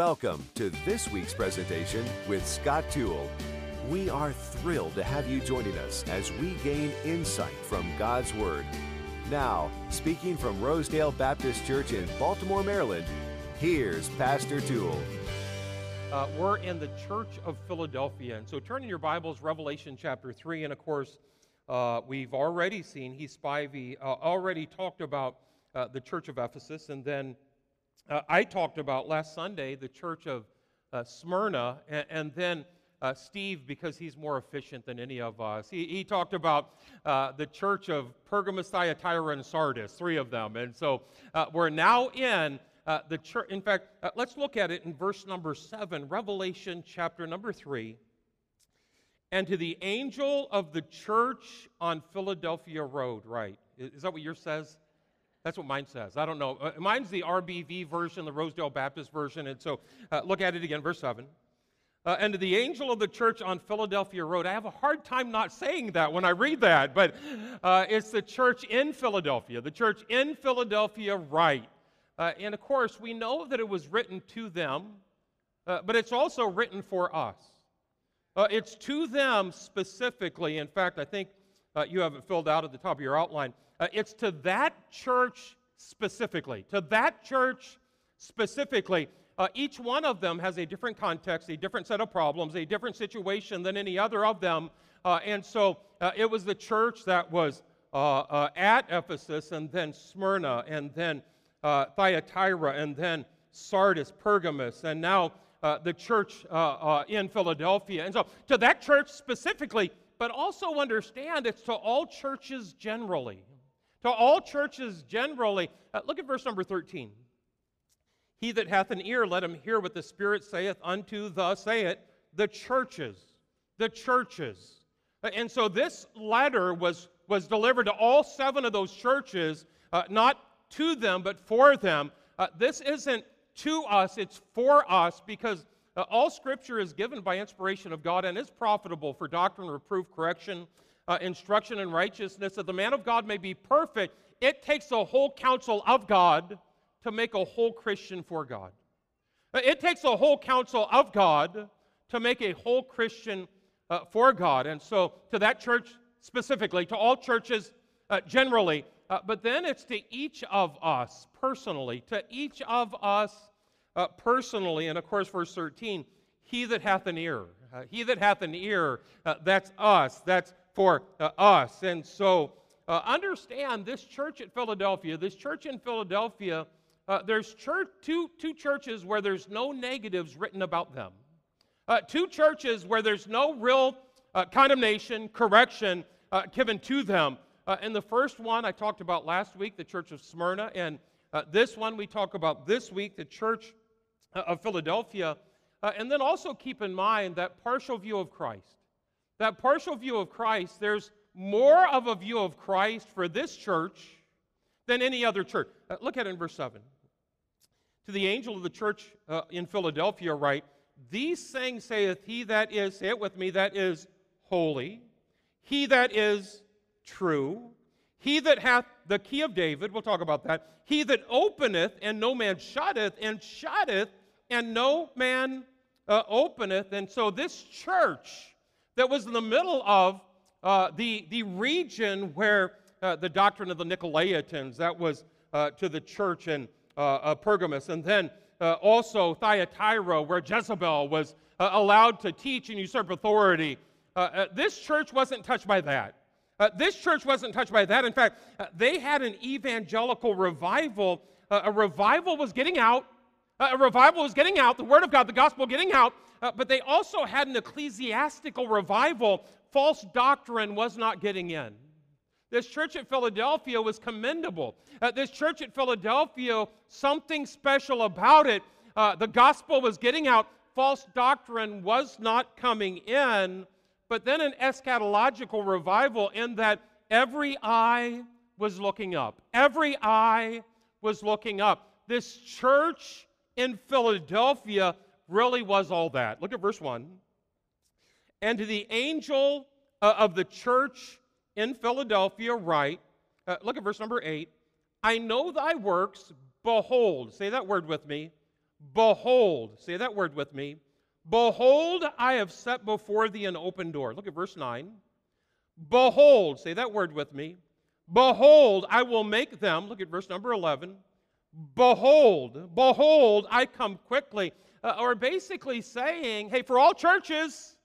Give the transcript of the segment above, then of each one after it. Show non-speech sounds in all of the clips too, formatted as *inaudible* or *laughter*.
Welcome to this week's presentation with Scott Toole. We are thrilled to have you joining us as we gain insight from God's Word. Now, speaking from Rosedale Baptist Church in Baltimore, Maryland, here's Pastor Toole. Uh, we're in the Church of Philadelphia. And so turn in your Bibles, Revelation chapter 3. And of course, uh, we've already seen, he Spivey uh, already talked about uh, the Church of Ephesus. And then uh, I talked about last Sunday the Church of uh, Smyrna. And, and then uh, Steve, because he's more efficient than any of us, he, he talked about the Church of Pergamos, Thyatira, and Sardis, three of them. And so we're now in. Uh, the church, in fact, uh, let's look at it in verse number seven, Revelation chapter number three. And to the angel of the church on Philadelphia Road, right? Is that what yours says? That's what mine says. I don't know. Uh, mine's the RBV version, the Rosedale Baptist version. And so uh, look at it again, verse 7. Uh, and the angel of the church on Philadelphia Road. I have a hard time not saying that when I read that, but uh, it's the church in Philadelphia. The church in Philadelphia, right. Uh, and of course, we know that it was written to them, but it's also written for us. It's to them specifically. In fact, I think uh, you have it filled out at the top of your outline. Uh, it's to that church specifically. To that church specifically. Uh, each one of them has a different context, a different set of problems, a different situation than any other of them. Uh, and so uh, it was the church that was at Ephesus, and then Smyrna, and then Thyatira, and then Sardis, Pergamus, and now uh, the church uh, uh, in Philadelphia. And so, to that church specifically, but also understand it's to all churches generally. To all churches generally. Uh, look at verse number 13. He that hath an ear, let him hear what the Spirit saith unto the, say it, the churches. The churches. Uh, and so, this letter was, was delivered to all seven of those churches, uh, not to them, but for them. this isn't to us, it's for us because uh, all scripture is given by inspiration of God and is profitable for doctrine, reproof, correction, uh, instruction, and righteousness, that the man of God may be perfect. It takes the whole counsel of God to make a whole Christian for God. Uh, it takes a whole counsel of God to make a whole Christian uh, for God. And so, to that church specifically, to all churches uh, generally, uh, but then it's to each of us personally, to each of us uh, personally. And of course, verse 13, he that hath an ear, uh, he that hath an ear, uh, that's us, that's for uh, us. And so uh, understand this church at Philadelphia, this church in Philadelphia, there's church, two, two churches where there's no negatives written about them. two churches where there's no real condemnation, correction given to them. Uh, and the first one I talked about last week, the Church of Smyrna, and uh, this one we talk about this week, the Church uh, of Philadelphia. Uh, and then also keep in mind that partial view of Christ. That partial view of Christ, there's more of a view of Christ for this church than any other church. Uh, look at it in verse 7. To the angel of the church uh, in Philadelphia, write, These things saith he that is, say it with me, that is holy, he that is true. He that hath the key of David, we'll talk about that. He that openeth and no man shutteth, and shutteth and no man uh, openeth. And so this church that was in the middle of uh, the, the region where uh, the doctrine of the Nicolaitans, that was uh, to the church in uh, Pergamus, and then uh, also Thyatira, where Jezebel was allowed to teach and usurp authority. this church wasn't touched by that. Uh, this church wasn't touched by that. In fact, uh, they had an evangelical revival. Uh, a revival was getting out. Uh, a revival was getting out, the Word of God, the gospel getting out. Uh, but they also had an ecclesiastical revival. False doctrine was not getting in. This church at Philadelphia was commendable. Uh, this church at Philadelphia, something special about it. the gospel was getting out. False doctrine was not coming in but then an eschatological revival in that every eye was looking up. Every eye was looking up. This church in Philadelphia really was all that. Look at verse 1. And to the angel uh, of the church in Philadelphia, write, uh, look at verse number 8. I know thy works, behold, say that word with me, Behold, say that word with me. Behold, I have set before thee an open door. Look at verse 9. Behold, say that word with me. Behold, I will make them, look at verse number 11. Behold, behold, I come quickly. Uh, or basically saying, hey, for all churches,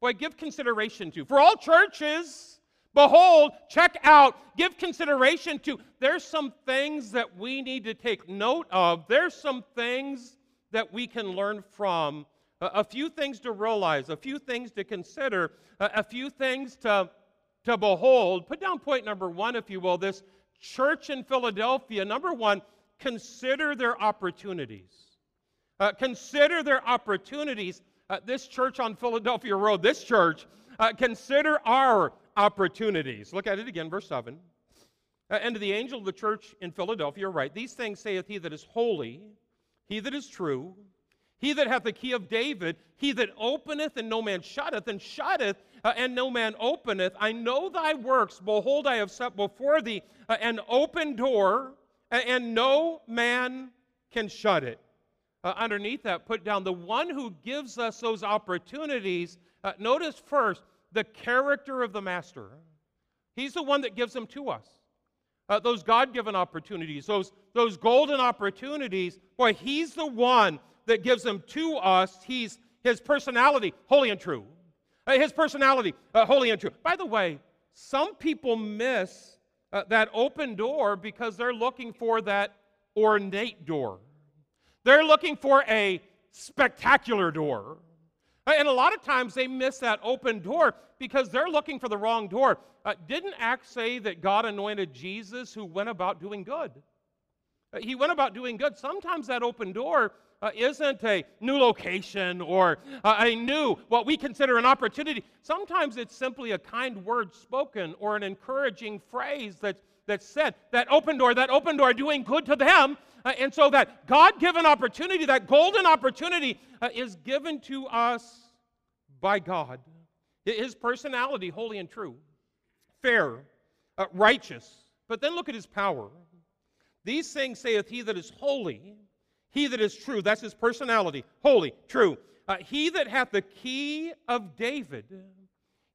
boy, give consideration to. For all churches, behold, check out, give consideration to. There's some things that we need to take note of. There's some things that we can learn from. A few things to realize, a few things to consider, a few things to, to behold. Put down point number one, if you will. This church in Philadelphia, number one, consider their opportunities. Uh, consider their opportunities. Uh, this church on Philadelphia Road, this church, uh, consider our opportunities. Look at it again, verse 7. Uh, and to the angel of the church in Philadelphia, write, These things saith he that is holy, he that is true, he that hath the key of David, he that openeth and no man shutteth, and shutteth uh, and no man openeth. I know thy works. Behold, I have set before thee uh, an open door, and no man can shut it. Uh, underneath that, put down the one who gives us those opportunities. Uh, notice first the character of the master. He's the one that gives them to us. Uh, those God given opportunities, those, those golden opportunities, boy, he's the one that gives them to us. He's his personality, holy and true. Uh, his personality, uh, holy and true. By the way, some people miss uh, that open door because they're looking for that ornate door. They're looking for a spectacular door. Uh, and a lot of times they miss that open door because they're looking for the wrong door. Uh, didn't Acts say that God anointed Jesus who went about doing good? Uh, he went about doing good. Sometimes that open door uh, isn't a new location or uh, a new, what we consider an opportunity. Sometimes it's simply a kind word spoken or an encouraging phrase that's, that's said. That open door, that open door doing good to them. Uh, and so that God given opportunity, that golden opportunity, uh, is given to us by God. His personality, holy and true, fair, uh, righteous. But then look at his power. These things saith he that is holy he that is true, that's his personality, holy, true. Uh, he that hath the key of David,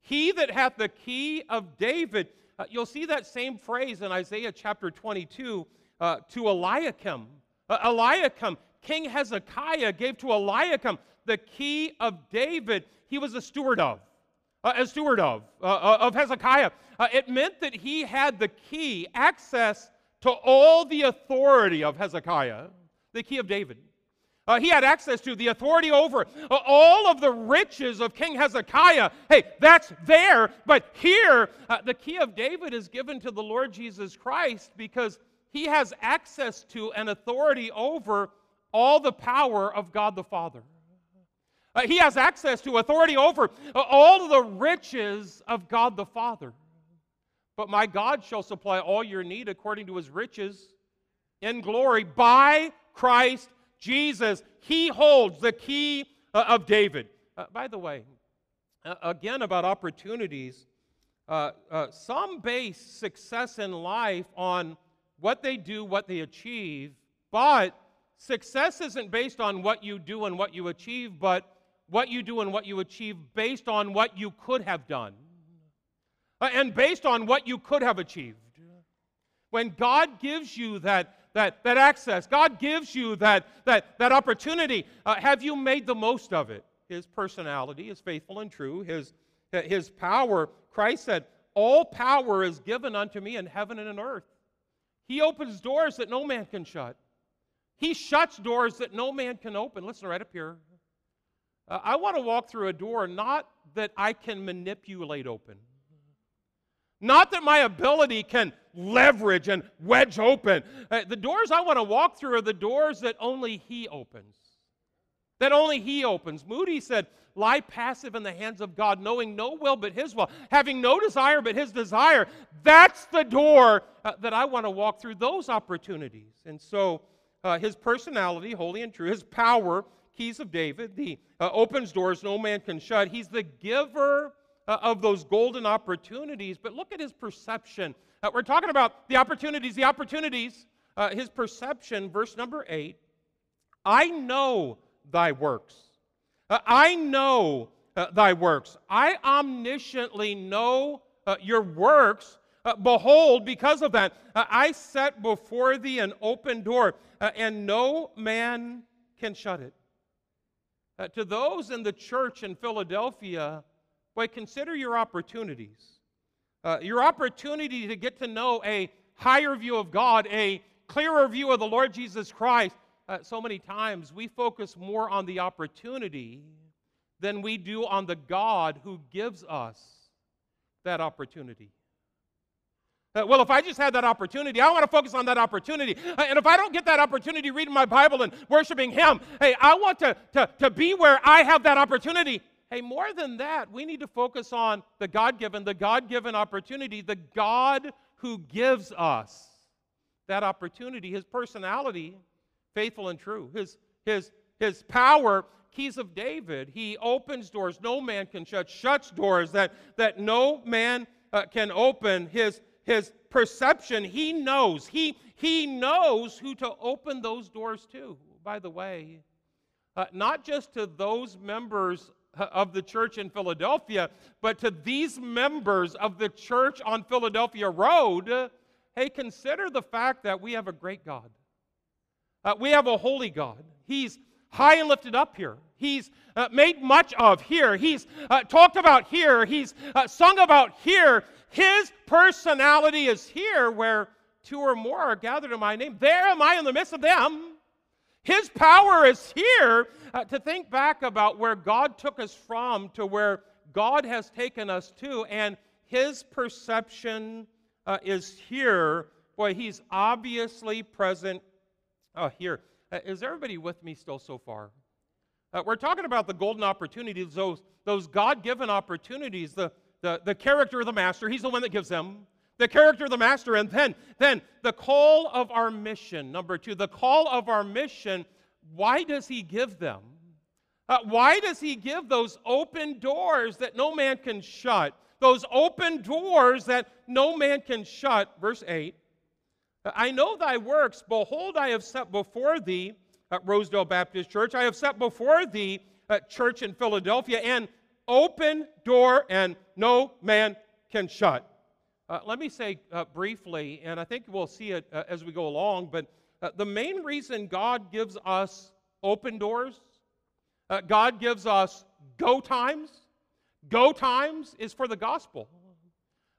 he that hath the key of David, uh, you'll see that same phrase in Isaiah chapter 22 uh, to Eliakim. Uh, Eliakim, King Hezekiah gave to Eliakim the key of David, he was a steward of. Uh, a steward of, uh, of Hezekiah. it meant that he had the key, access to all the authority of Hezekiah the key of David. Uh, he had access to the authority over uh, all of the riches of King Hezekiah. Hey, that's there, but here uh, the key of David is given to the Lord Jesus Christ because he has access to and authority over all the power of God the Father. Uh, he has access to authority over uh, all the riches of God the Father. But my God shall supply all your need according to his riches in glory by Christ Jesus. He holds the key uh, of David. Uh, by the way, uh, again about opportunities, uh, uh, some base success in life on what they do, what they achieve, but success isn't based on what you do and what you achieve, but what you do and what you achieve based on what you could have done uh, and based on what you could have achieved. When God gives you that that, that access. God gives you that, that, that opportunity. Uh, have you made the most of it? His personality is faithful and true. His, his power, Christ said, All power is given unto me in heaven and in earth. He opens doors that no man can shut. He shuts doors that no man can open. Listen right up here. Uh, I want to walk through a door not that I can manipulate open. Not that my ability can leverage and wedge open. Uh, the doors I want to walk through are the doors that only He opens. That only He opens. Moody said, Lie passive in the hands of God, knowing no will but His will, having no desire but His desire. That's the door uh, that I want to walk through, those opportunities. And so, uh, His personality, holy and true, His power, keys of David, the uh, opens doors no man can shut. He's the giver uh, of those golden opportunities, but look at his perception. Uh, we're talking about the opportunities, the opportunities. Uh, his perception, verse number eight I know thy works. Uh, I know uh, thy works. I omnisciently know uh, your works. Behold, because of that, I set before thee an open door, and no man can shut it. to those in the church in Philadelphia, boy, consider your opportunities. your opportunity to get to know a higher view of God, a clearer view of the Lord Jesus Christ. so many times we focus more on the opportunity than we do on the God who gives us that opportunity. Uh, well, if I just had that opportunity, I want to focus on that opportunity. Uh, and if I don't get that opportunity reading my Bible and worshiping Him, hey, I want to, to, to be where I have that opportunity. Hey, more than that, we need to focus on the God given, the God given opportunity, the God who gives us that opportunity, His personality, faithful and true, His, his, his power keys of David. He opens doors no man can shut, shuts doors that, that no man uh, can open. His, his perception, he knows. He, he knows who to open those doors to, by the way. Uh, not just to those members of the church in Philadelphia, but to these members of the church on Philadelphia Road. Hey, consider the fact that we have a great God. Uh, we have a holy God. He's high and lifted up here. He's uh, made much of here. He's uh, talked about here. He's uh, sung about here. His personality is here where two or more are gathered in my name. There am I in the midst of them. His power is here uh, to think back about where God took us from to where God has taken us to, and his perception uh, is here. Boy, he's obviously present uh, here. Uh, is everybody with me still so far? Uh, we're talking about the golden opportunities, those, those God given opportunities, the, the, the character of the master. He's the one that gives them. The character of the master. And then, then the call of our mission. Number two, the call of our mission. Why does he give them? Uh, why does he give those open doors that no man can shut? Those open doors that no man can shut. Verse 8 I know thy works. Behold, I have set before thee, at Rosedale Baptist Church, I have set before thee, at church in Philadelphia, an open door and no man can shut. Uh, let me say uh, briefly, and I think we'll see it uh, as we go along, but uh, the main reason God gives us open doors, uh, God gives us go times, go times is for the gospel.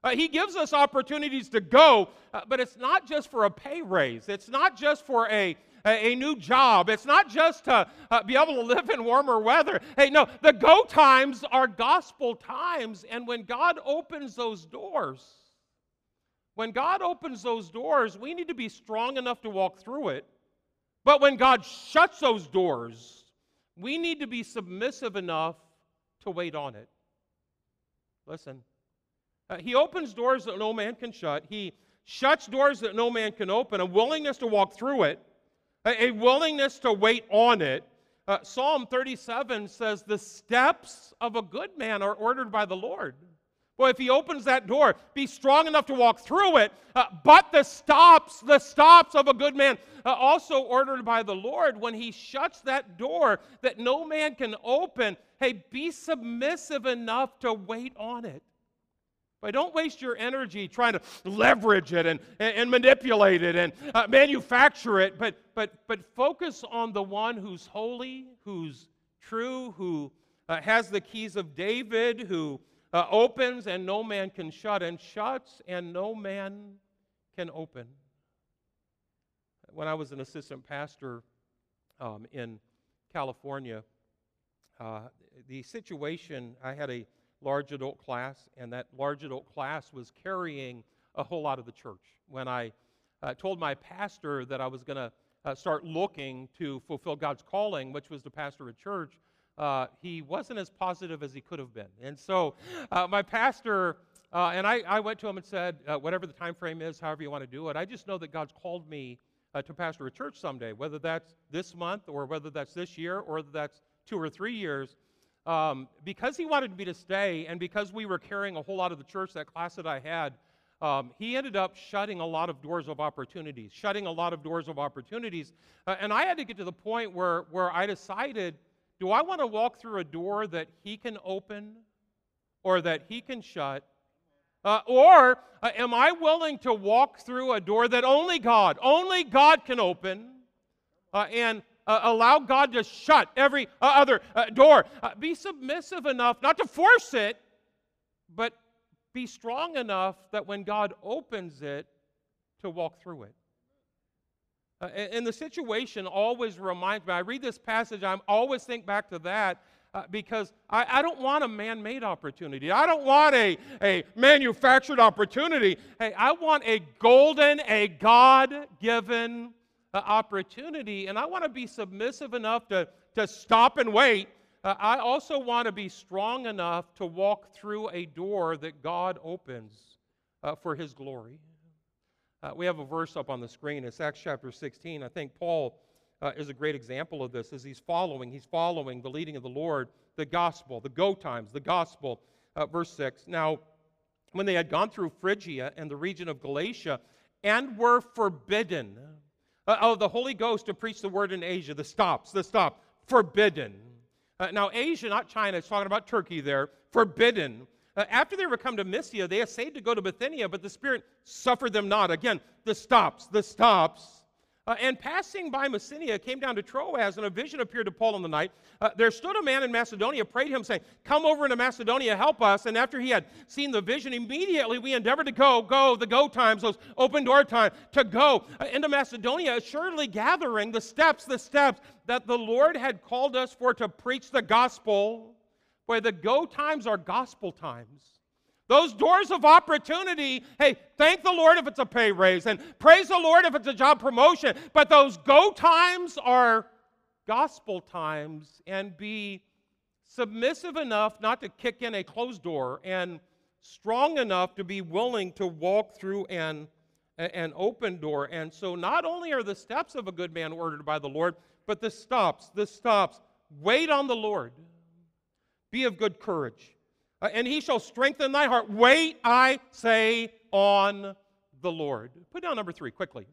Uh, he gives us opportunities to go, but it's not just for a pay raise. It's not just for a, a, a new job. It's not just to uh, be able to live in warmer weather. Hey, no, the go times are gospel times. And when God opens those doors, when God opens those doors, we need to be strong enough to walk through it. But when God shuts those doors, we need to be submissive enough to wait on it. Listen. Uh, he opens doors that no man can shut. He shuts doors that no man can open. A willingness to walk through it, a, a willingness to wait on it. Uh, Psalm 37 says, The steps of a good man are ordered by the Lord. Well, if he opens that door, be strong enough to walk through it. Uh, but the stops, the stops of a good man, uh, also ordered by the Lord, when he shuts that door that no man can open, hey, be submissive enough to wait on it. But don't waste your energy trying to leverage it and, and, and manipulate it and uh, manufacture it, but, but, but focus on the one who's holy, who's true, who uh, has the keys of David, who uh, opens and no man can shut, and shuts and no man can open. When I was an assistant pastor um, in California, uh, the situation, I had a large adult class, and that large adult class was carrying a whole lot of the church. When I uh, told my pastor that I was going to uh, start looking to fulfill God's calling, which was to pastor a church, uh, he wasn't as positive as he could have been. And so uh, my pastor, uh, and I, I, went to him and said, uh, whatever the time frame is, however you want to do it, I just know that God's called me to pastor a church someday, whether that's this month or whether that's this year or whether that's two or three years um, because he wanted me to stay and because we were carrying a whole lot of the church, that class that I had, um, he ended up shutting a lot of doors of opportunities, shutting a lot of doors of opportunities. Uh, and I had to get to the point where, where I decided do I want to walk through a door that he can open or that he can shut? Uh, or uh, am I willing to walk through a door that only God, only God can open uh, and uh, allow God to shut every uh, other uh, door? be submissive enough not to force it, but be strong enough that when God opens it, to walk through it. Uh, and the situation always reminds me, I read this passage, I always think back to that uh, because I, I, don't want a man made opportunity. I don't want a, a manufactured opportunity. Hey, I want a golden, a God given uh, opportunity. And I want to be submissive enough to, to stop and wait. Uh, I also want to be strong enough to walk through a door that God opens uh, for his glory. Uh, we have a verse up on the screen. It's Acts chapter 16. I think Paul uh, is a great example of this as he's following. He's following the leading of the Lord, the gospel, the go times, the gospel. Uh, verse 6. Now, when they had gone through Phrygia and the region of Galatia and were forbidden uh, of the Holy Ghost to preach the word in Asia, the stops, the stop, forbidden. Uh, now, Asia, not China, it's talking about Turkey there, forbidden uh, after they were come to Mysia, they essayed to go to Bithynia, but the Spirit suffered them not. Again, the stops, the stops. Uh, and passing by Mysia, came down to Troas, and a vision appeared to Paul in the night. Uh, there stood a man in Macedonia, prayed him, saying, Come over into Macedonia, help us. And after he had seen the vision, immediately we endeavored to go, go, the go times, those open door time, to go uh, into Macedonia, assuredly gathering the steps, the steps that the Lord had called us for to preach the gospel Boy, the go times are gospel times. Those doors of opportunity, hey, thank the Lord if it's a pay raise and praise the Lord if it's a job promotion. But those go times are gospel times and be submissive enough not to kick in a closed door and strong enough to be willing to walk through an, an open door. And so not only are the steps of a good man ordered by the Lord, but the stops, the stops. Wait on the Lord. Be of good courage, uh, and he shall strengthen thy heart. Wait, I say, on the Lord. Put down number three quickly.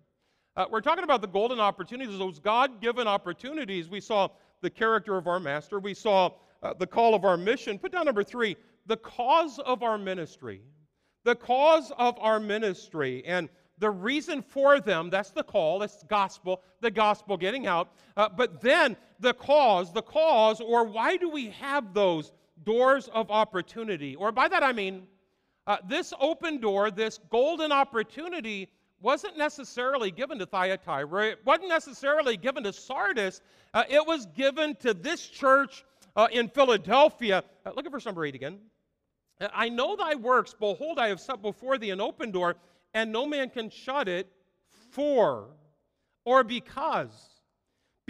Uh, we're talking about the golden opportunities, those God given opportunities. We saw the character of our master, we saw uh, the call of our mission. Put down number three the cause of our ministry. The cause of our ministry. And the reason for them, that's the call, that's gospel, the gospel getting out. Uh, but then the cause, the cause, or why do we have those doors of opportunity? Or by that I mean, uh, this open door, this golden opportunity, wasn't necessarily given to Thyatira. It wasn't necessarily given to Sardis. Uh, it was given to this church uh, in Philadelphia. Uh, look at verse number 8 again. I know thy works. Behold, I have set before thee an open door, and no man can shut it for or because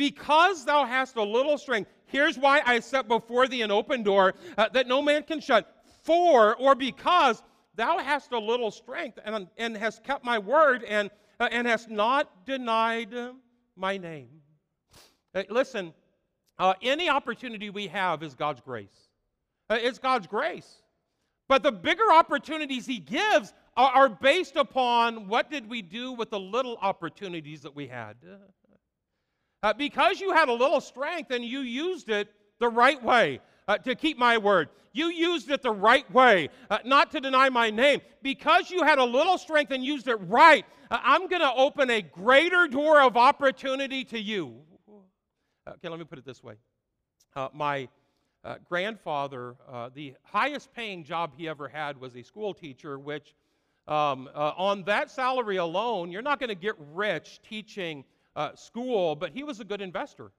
because thou hast a little strength. Here's why I set before thee an open door uh, that no man can shut. For or because thou hast a little strength and, and hast kept my word and, uh, and hast not denied my name. Uh, listen, uh, any opportunity we have is God's grace. Uh, it's God's grace. But the bigger opportunities He gives are, based upon what did we do with the little opportunities that we had. Uh, because you had a little strength and you used it the right way uh, to keep my word. You used it the right way, uh, not to deny my name. Because you had a little strength and used it right, uh, I'm going to open a greater door of opportunity to you. Okay, let me put it this way. Uh, my uh, grandfather, the highest paying job he ever had was a school teacher, which um, on that salary alone, you're not going to get rich teaching uh, school, but he was a good investor.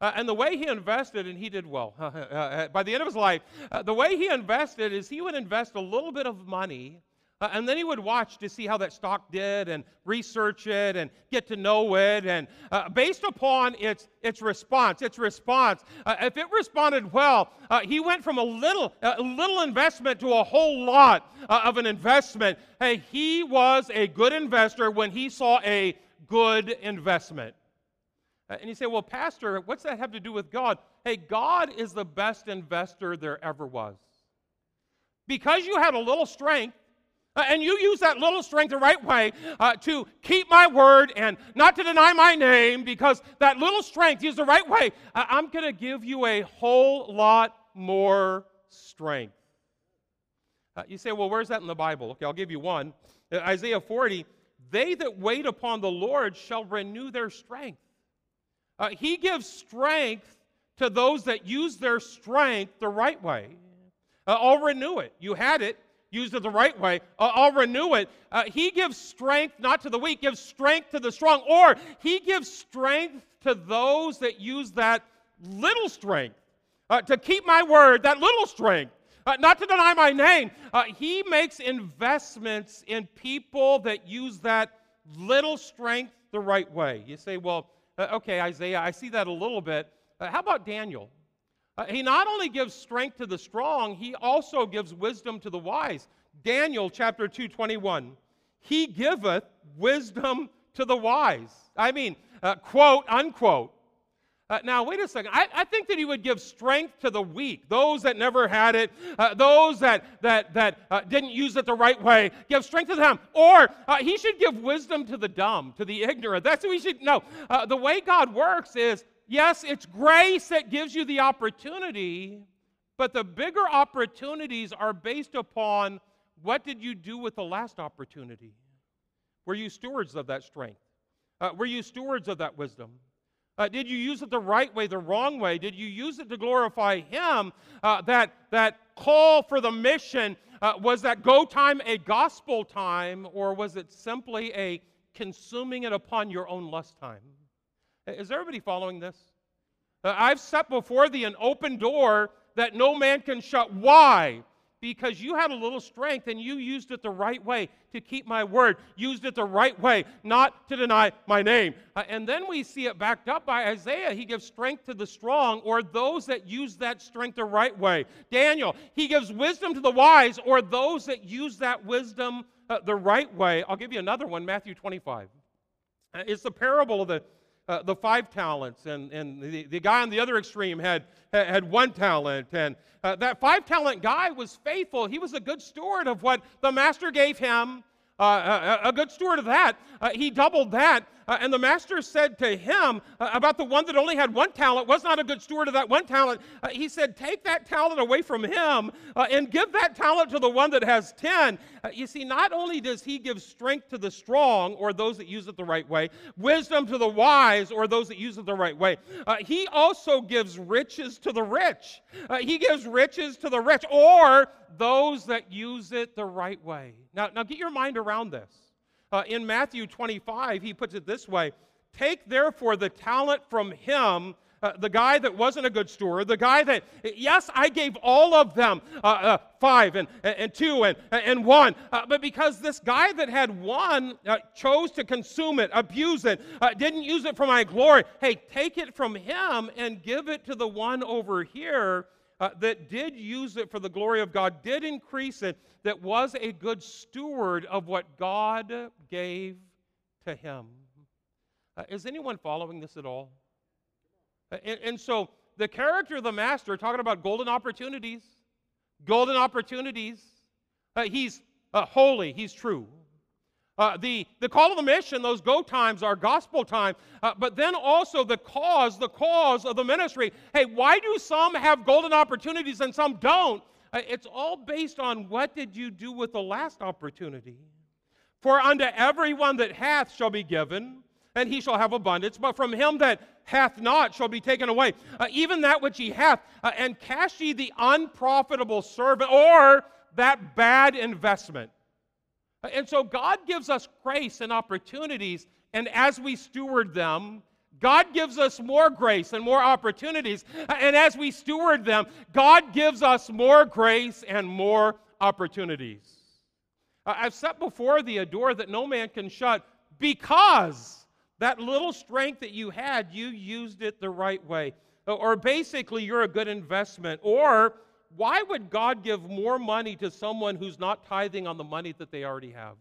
Uh, and the way he invested, and he did well *laughs* uh, by the end of his life, uh, the way he invested is he would invest a little bit of money. Uh, and then he would watch to see how that stock did and research it and get to know it. And uh, based upon its, its response, its response, if it responded well, he went from a little, a little investment to a whole lot of an investment. Hey, he was a good investor when he saw a good investment. Uh, and you say, well, Pastor, what's that have to do with God? Hey, God is the best investor there ever was. Because you had a little strength, Uh, and you use that little strength the right way uh, to keep my word and not to deny my name because that little strength used the right way, uh, I'm going to give you a whole lot more strength. Uh, you say, well, where's that in the Bible? Okay, I'll give you one. Isaiah 40 They that wait upon the Lord shall renew their strength. He gives strength to those that use their strength the right way. I'll renew it. You had it used it the right way, uh, I'll renew it. Uh, he gives strength not to the weak, gives strength to the strong, or he gives strength to those that use that little strength uh, to keep my word, that little strength. Uh, not to deny my name. Uh, he makes investments in people that use that little strength the right way. You say, well, uh, okay, Isaiah, I see that a little bit. how about Daniel? Uh, he not only gives strength to the strong, he also gives wisdom to the wise. Daniel chapter 2, 21. He giveth wisdom to the wise. I mean, uh, quote, unquote. Uh, now, wait a second. I, I, think that he would give strength to the weak, those that never had it, uh, those that, that, that uh, didn't use it the right way. Give strength to them. Or uh, he should give wisdom to the dumb, to the ignorant. That's what we should know. Uh, the way God works is yes, it's grace that gives you the opportunity, but the bigger opportunities are based upon what did you do with the last opportunity? Were you stewards of that strength? Uh, were you stewards of that wisdom? Uh, did you use it the right way, the wrong way? Did you use it to glorify Him? Uh, that, that call for the mission, uh, was that go time a gospel time, or was it simply a consuming it upon your own lust time? Is everybody following this? Uh, I've set before thee an open door that no man can shut. Why? Because you had a little strength and you used it the right way to keep my word, used it the right way, not to deny my name. Uh, and then we see it backed up by Isaiah. He gives strength to the strong or those that use that strength the right way. Daniel, he gives wisdom to the wise or those that use that wisdom uh, the right way. I'll give you another one Matthew 25. Uh, it's the parable of the uh, the five talents, and, and the, the guy on the other extreme had, had one talent. And uh, that five talent guy was faithful. He was a good steward of what the master gave him uh, a, a, good steward of that. Uh, he doubled that. Uh, and the master said to him uh, about the one that only had one talent, was not a good steward of that one talent. Uh, he said, Take that talent away from him uh, and give that talent to the one that has 10. you see, not only does he give strength to the strong or those that use it the right way, wisdom to the wise or those that use it the right way, he also gives riches to the rich. he gives riches to the rich or those that use it the right way. Now, now get your mind around this. Uh, in Matthew 25, he puts it this way Take therefore the talent from him. Uh, the guy that wasn't a good steward, the guy that, yes, I gave all of them uh, uh five and, and two and, and one, uh, but because this guy that had one uh, chose to consume it, abuse it, didn't use it for my glory, hey, take it from him and give it to the one over here uh, that did use it for the glory of God, did increase it, that was a good steward of what God gave to him. Uh, is anyone following this at all? Uh, and, and so the character of the master, talking about golden opportunities, golden opportunities. Uh, he's uh, holy, he's true. Uh, the, the call of the mission, those go times are gospel time, uh, but then also the cause, the cause of the ministry. Hey, why do some have golden opportunities and some don't? Uh, it's all based on what did you do with the last opportunity. For unto everyone that hath shall be given, and he shall have abundance, but from him that hath not shall be taken away. Uh, even that which he hath, uh, and cast ye the unprofitable servant, or that bad investment. Uh, and so God gives us grace and opportunities, and as we steward them, God gives us more grace and more opportunities. Uh, and as we steward them, God gives us more grace and more opportunities. Uh, I've set before thee a door that no man can shut because that little strength that you had, you used it the right way. Or basically, you're a good investment. Or why would God give more money to someone who's not tithing on the money that they already have?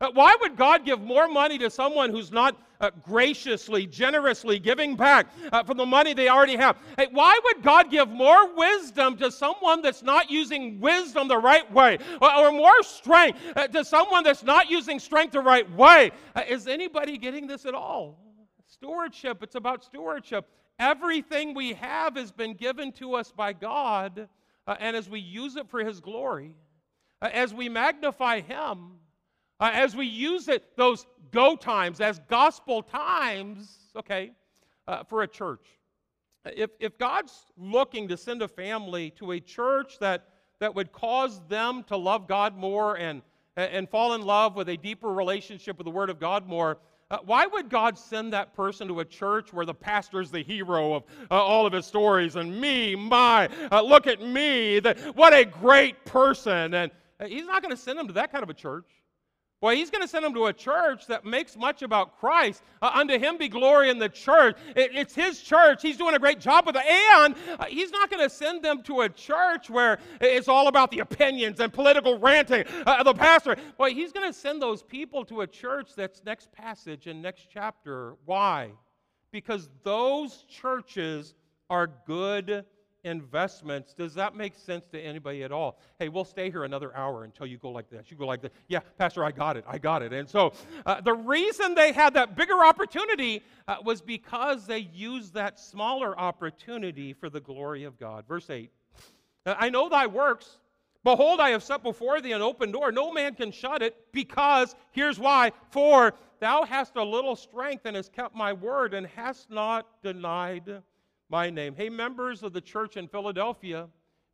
Uh, why would God give more money to someone who's not uh, graciously, generously giving back uh, from the money they already have? Hey, why would God give more wisdom to someone that's not using wisdom the right way? Or, or more strength uh, to someone that's not using strength the right way? Uh, is anybody getting this at all? Stewardship, it's about stewardship. Everything we have has been given to us by God, uh, and as we use it for His glory, as we magnify Him, uh, as we use it, those go times as gospel times, okay, uh, for a church. If, if God's looking to send a family to a church that, that would cause them to love God more and, and fall in love with a deeper relationship with the Word of God more, uh, why would God send that person to a church where the pastor is the hero of uh, all of his stories and me, my, uh, look at me, the, what a great person? And uh, he's not going to send them to that kind of a church. Well, he's going to send them to a church that makes much about Christ. Uh, unto him be glory in the church. It, it's his church. He's doing a great job with it. And uh, he's not going to send them to a church where it's all about the opinions and political ranting uh, of the pastor. Well, he's going to send those people to a church that's next passage and next chapter. Why? Because those churches are good investments. Does that make sense to anybody at all? Hey, we'll stay here another hour until you go like this. You go like this. Yeah, Pastor, I got it. I got it. And so uh, the reason they had that bigger opportunity uh, was because they used that smaller opportunity for the glory of God. Verse 8 I know thy works. Behold, I have set before thee an open door. No man can shut it, because, here's why, for thou hast a little strength and hast kept my word and hast not denied my name. Hey, members of the church in Philadelphia,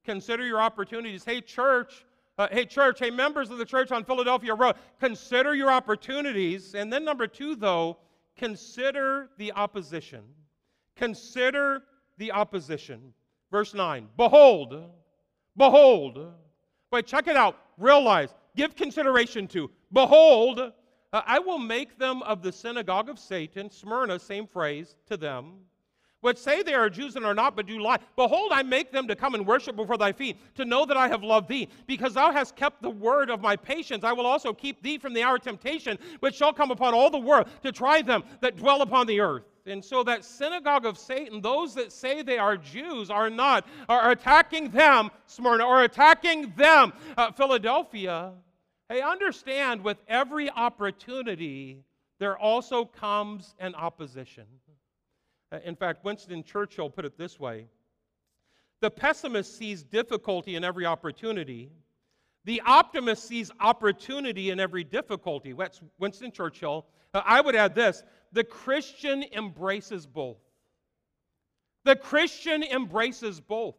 consider your opportunities. Hey, church, uh, hey, church, hey, members of the church on Philadelphia Road, consider your opportunities. And then, number two, though, consider the opposition. Consider the opposition. Verse 9 Behold, behold. Wait, check it out. Realize, give consideration to. Behold, uh, I will make them of the synagogue of Satan, Smyrna, same phrase, to them which say they are Jews and are not, but do lie. Behold, I make them to come and worship before thy feet, to know that I have loved thee. Because thou hast kept the word of my patience, I will also keep thee from the hour of temptation, which shall come upon all the world, to try them that dwell upon the earth. And so that synagogue of Satan, those that say they are Jews are not, are attacking them, Smyrna, or attacking them, uh, Philadelphia. Hey, understand with every opportunity, there also comes an opposition. Uh, in fact, Winston Churchill put it this way The pessimist sees difficulty in every opportunity, the optimist sees opportunity in every difficulty. That's Winston Churchill. Uh, I would add this the Christian embraces both. The Christian embraces both.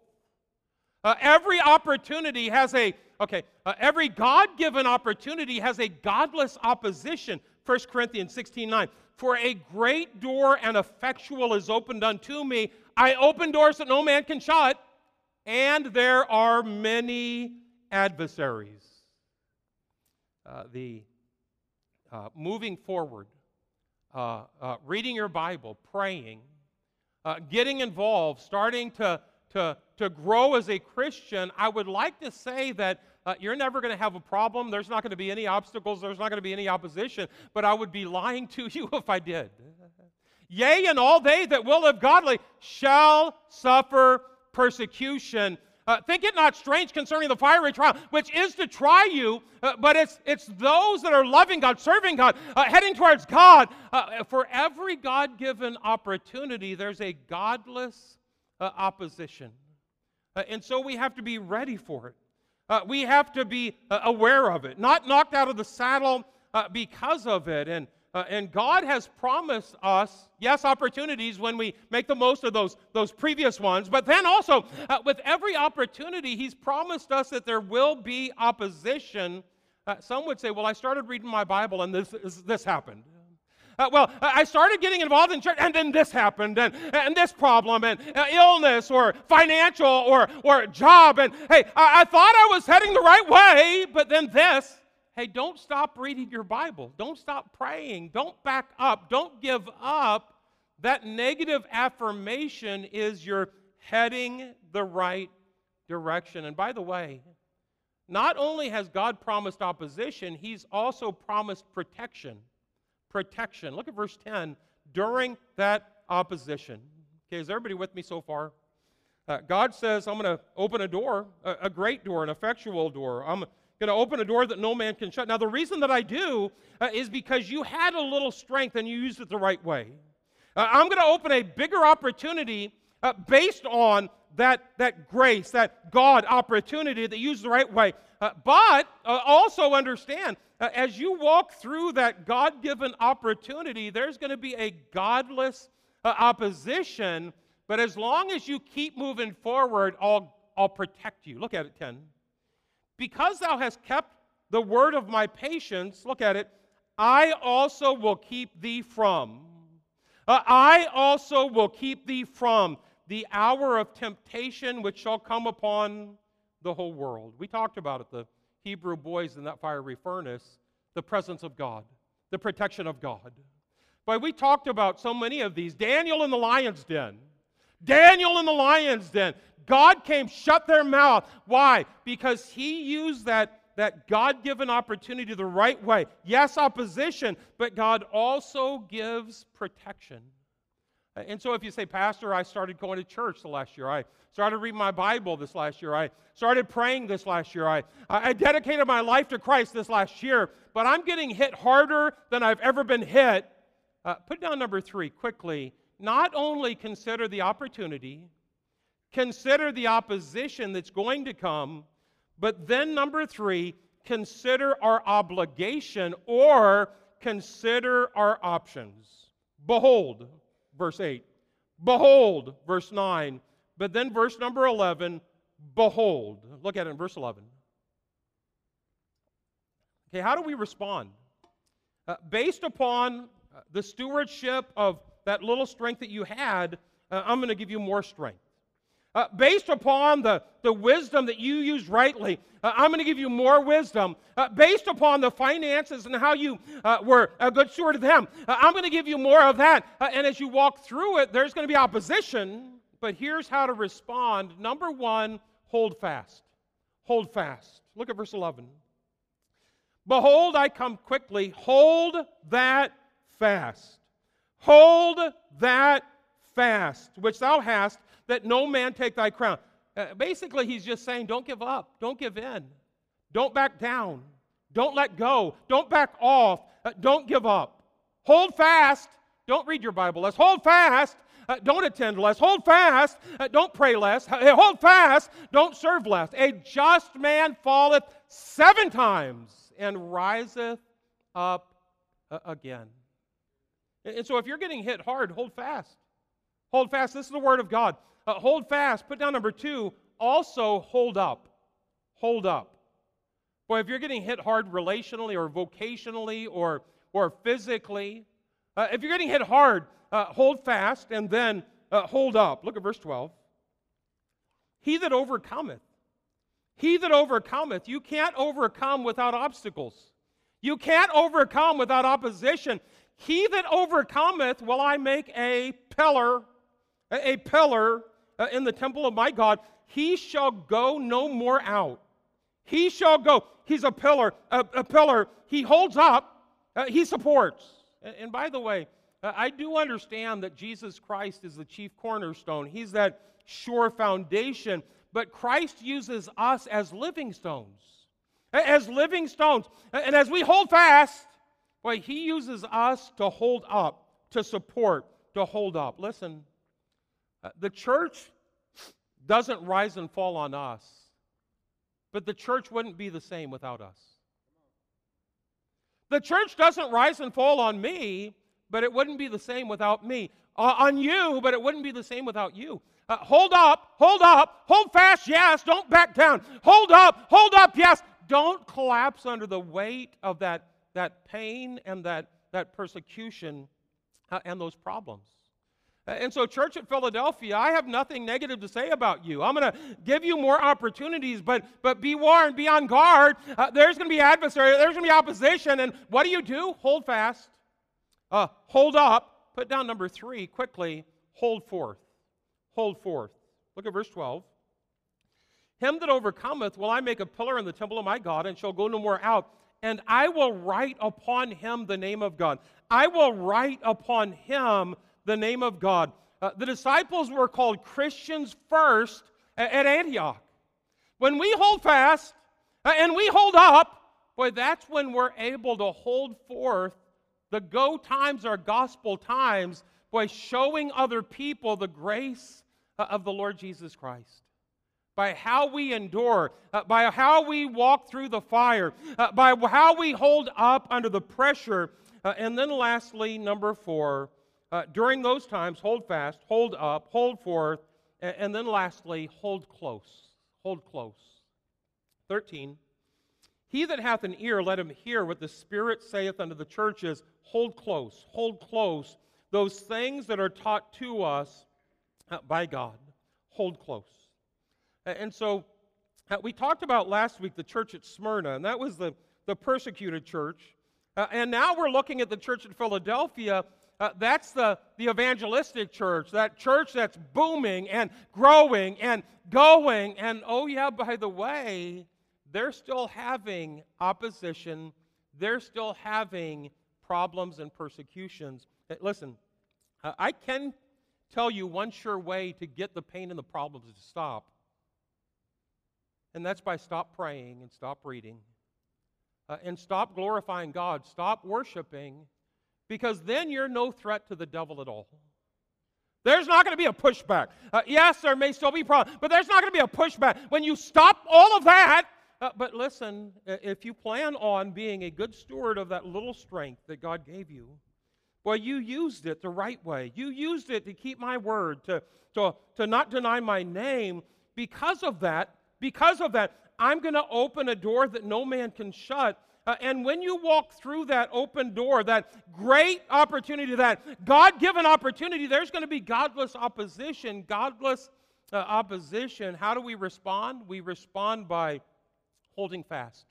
Uh, every opportunity has a, okay, uh, every God given opportunity has a godless opposition. 1 Corinthians 16 9. For a great door and effectual is opened unto me. I open doors that no man can shut, and there are many adversaries. Uh, the uh, moving forward, uh, uh reading your Bible, praying, uh, getting involved, starting to, to, to grow as a Christian, I would like to say that uh, you're never going to have a problem. There's not going to be any obstacles. There's not going to be any opposition. But I would be lying to *laughs* you if I did. Yea, and all they that will live godly shall suffer persecution. Uh, think it not strange concerning the fiery trial, which is to try you, uh, but it's, it's those that are loving God, serving God, uh, heading towards God. Uh, for every God given opportunity, there's a godless uh, opposition. Uh, and so we have to be ready for it. Uh, we have to be uh, aware of it, not knocked out of the saddle uh, because of it. And, uh, and God has promised us, yes, opportunities when we make the most of those, those previous ones, but then also uh, with every opportunity, He's promised us that there will be opposition. Uh, some would say, Well, I started reading my Bible and this, this, this happened. Uh, well, I started getting involved in church, and then this happened, and, and this problem, and uh, illness, or financial, or, or job. And hey, I, I thought I was heading the right way, but then this. Hey, don't stop reading your Bible. Don't stop praying. Don't back up. Don't give up. That negative affirmation is you're heading the right direction. And by the way, not only has God promised opposition, He's also promised protection. Protection. Look at verse 10 during that opposition. Okay, is everybody with me so far? Uh, God says, I'm going to open a door, a, a, great door, an effectual door. I'm going to open a door that no man can shut. Now, the reason that I do uh, is because you had a little strength and you used it the right way. Uh, I'm going to open a bigger opportunity uh, based on that, that grace, that God opportunity that you used the right way. Uh, but uh, also understand, as you walk through that God given opportunity, there's going to be a godless opposition but as long as you keep moving forward, I'll, I'll protect you. Look at it, 10. Because thou hast kept the word of my patience, look at it, I also will keep thee from. Uh, I also will keep thee from the hour of temptation which shall come upon the whole world. We talked about it, the Hebrew boys in that fiery furnace, the presence of God, the protection of God. But we talked about so many of these. Daniel in the lion's den. Daniel in the lion's den. God came, shut their mouth. Why? Because he used that, that God given opportunity the right way. Yes, opposition, but God also gives protection. And so if you say, Pastor, I started going to church the last year, I started reading my Bible this last year, I started praying this last year, I, I dedicated my life to Christ this last year, but I'm getting hit harder than I've ever been hit. Uh, put down number three quickly not only consider the opportunity, consider the opposition that's going to come, but then, number three, consider our obligation or consider our options. Behold, verse 8. Behold, verse 9. But then, verse number 11, behold. Look at it in verse 11. Okay, how do we respond? Uh, based upon uh, the stewardship of that little strength that you had, uh, I'm going to give you more strength. Uh, based upon the, the wisdom that you use rightly, uh, I'm going to give you more wisdom. Uh, based upon the finances and how you uh, were a good steward of them, uh, I'm going to give you more of that. Uh, and as you walk through it, there's going to be opposition. But here's how to respond. Number one, hold fast. Hold fast. Look at verse 11. Behold, I come quickly. Hold that fast. Hold that fast, which thou hast, that no man take thy crown. Uh, basically, he's just saying, don't give up, don't give in, don't back down, don't let go, don't back off, uh, don't give up. Hold fast, don't read your Bible less, hold fast, uh, don't attend less, hold fast, uh, don't pray less, hold fast, don't serve less. A just man falleth seven times and riseth up uh, again. And so if you're getting hit hard, hold fast. Hold fast. This is the word of God. Uh, hold fast. Put down number two. Also, hold up. Hold up. Boy, if you're getting hit hard relationally or vocationally or, or physically, uh, if you're getting hit hard, uh, hold fast and then uh, hold up. Look at verse 12. He that overcometh, he that overcometh, you can't overcome without obstacles. You can't overcome without opposition. He that overcometh will I make a pillar, a pillar uh, in the temple of my God. He shall go no more out. He shall go. He's a pillar, a, a pillar. He holds up, uh, he supports. And, and, by the way, uh, I do understand that Jesus Christ is the chief cornerstone. He's that sure foundation. But Christ uses us as living stones. As living stones. And as we hold fast, Boy, he uses us to hold up, to support, to hold up. Listen, the church doesn't rise and fall on us, but the church wouldn't be the same without us. The church doesn't rise and fall on me, but it wouldn't be the same without me. Uh, on you, but it wouldn't be the same without you. Uh, hold up, hold up, hold fast, yes, don't back down. Hold up, hold up, yes. Don't collapse under the weight of that that pain and that, that persecution uh, and those problems. And so, Church at Philadelphia, I have nothing negative to say about you. I'm going to give you more opportunities, but, but be warned, be on guard. Uh, there's going to be adversary, there's going to be opposition. And what do you do? Hold fast, uh, hold up. Put down number three quickly hold forth. Hold forth. Look at verse 12. Him that overcometh will I make a pillar in the temple of my God, and shall go no more out. And I will write upon him the name of God. I will write upon him the name of God. Uh, the disciples were called Christians first at Antioch. When we hold fast uh, and we hold up, boy, that's when we're able to hold forth the go times are gospel times by showing other people the grace uh, of the Lord Jesus Christ. By how we endure, uh, by how we walk through the fire, uh, by how we hold up under the pressure. Uh, and then, lastly, number four, uh, during those times, hold fast, hold up, hold forth, and, and then lastly, hold close. Hold close. 13. He that hath an ear, let him hear what the Spirit saith unto the churches. Hold close, hold close those things that are taught to us uh, by God. Hold close. And so uh, we talked about last week the church at Smyrna, and that was the, the persecuted church. Uh, and now we're looking at the church at Philadelphia. Uh, that's the, the evangelistic church, that church that's booming and growing and going. And oh, yeah, by the way, they're still having opposition, they're still having problems and persecutions. Listen, I can tell you one sure way to get the pain and the problems to stop. And that's by stop praying and stop reading. Uh, and stop glorifying God. Stop worshiping. Because then you're no threat to the devil at all. There's not going to be a pushback. Uh, yes, there may still be problems, but there's not going to be a pushback. When you stop all of that, uh, but listen, if you plan on being a good steward of that little strength that God gave you, well, you used it the right way. You used it to keep my word, to, to, to not deny my name. Because of that, because of that, I'm going to open a door that no man can shut. Uh, and when you walk through that open door, that great opportunity, that God given opportunity, there's going to be godless opposition. Godless uh, opposition. How do we respond? We respond by holding fast.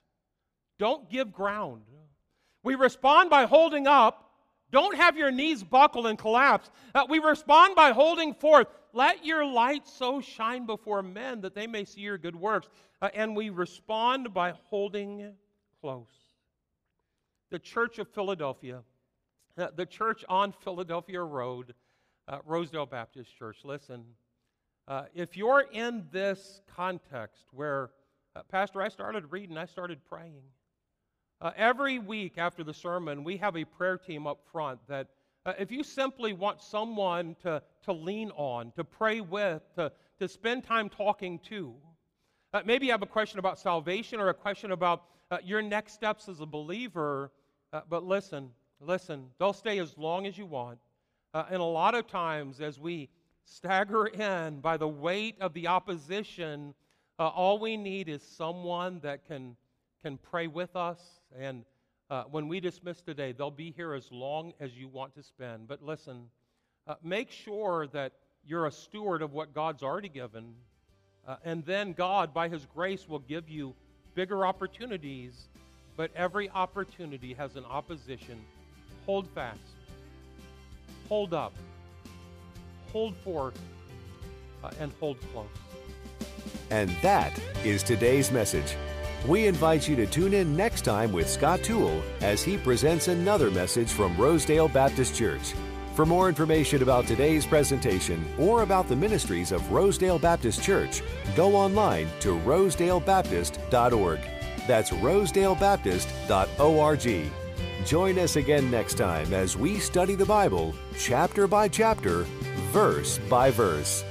Don't give ground. We respond by holding up don't have your knees buckle and collapse. Uh, we respond by holding forth. Let your light so shine before men that they may see your good works. Uh, and we respond by holding close. The Church of Philadelphia, uh, the church on Philadelphia Road, uh, Rosedale Baptist Church, listen. Uh, if you're in this context where, uh, Pastor, I started reading, I started praying. Uh, every week after the sermon, we have a prayer team up front that uh, if you simply want someone to, to lean on, to pray with, to, to spend time talking to, maybe you have a question about salvation or a question about your next steps as a believer, uh, but listen, listen, they'll stay as long as you want. Uh, and a lot of times, as we stagger in by the weight of the opposition, all we need is someone that can, can pray with us and uh, when we dismiss today, they'll be here as long as you want to spend. But listen, uh, make sure that you're a steward of what God's already given. Uh, and then God, by His grace, will give you bigger opportunities. But every opportunity has an opposition. Hold fast, hold up, hold forth, uh, and hold close. And that is today's message. We invite you to tune in next time with Scott Toole as he presents another message from Rosedale Baptist Church. For more information about today's presentation or about the ministries of Rosedale Baptist Church, go online to rosedalebaptist.org. That's rosedalebaptist.org. Join us again next time as we study the Bible chapter by chapter, verse by verse.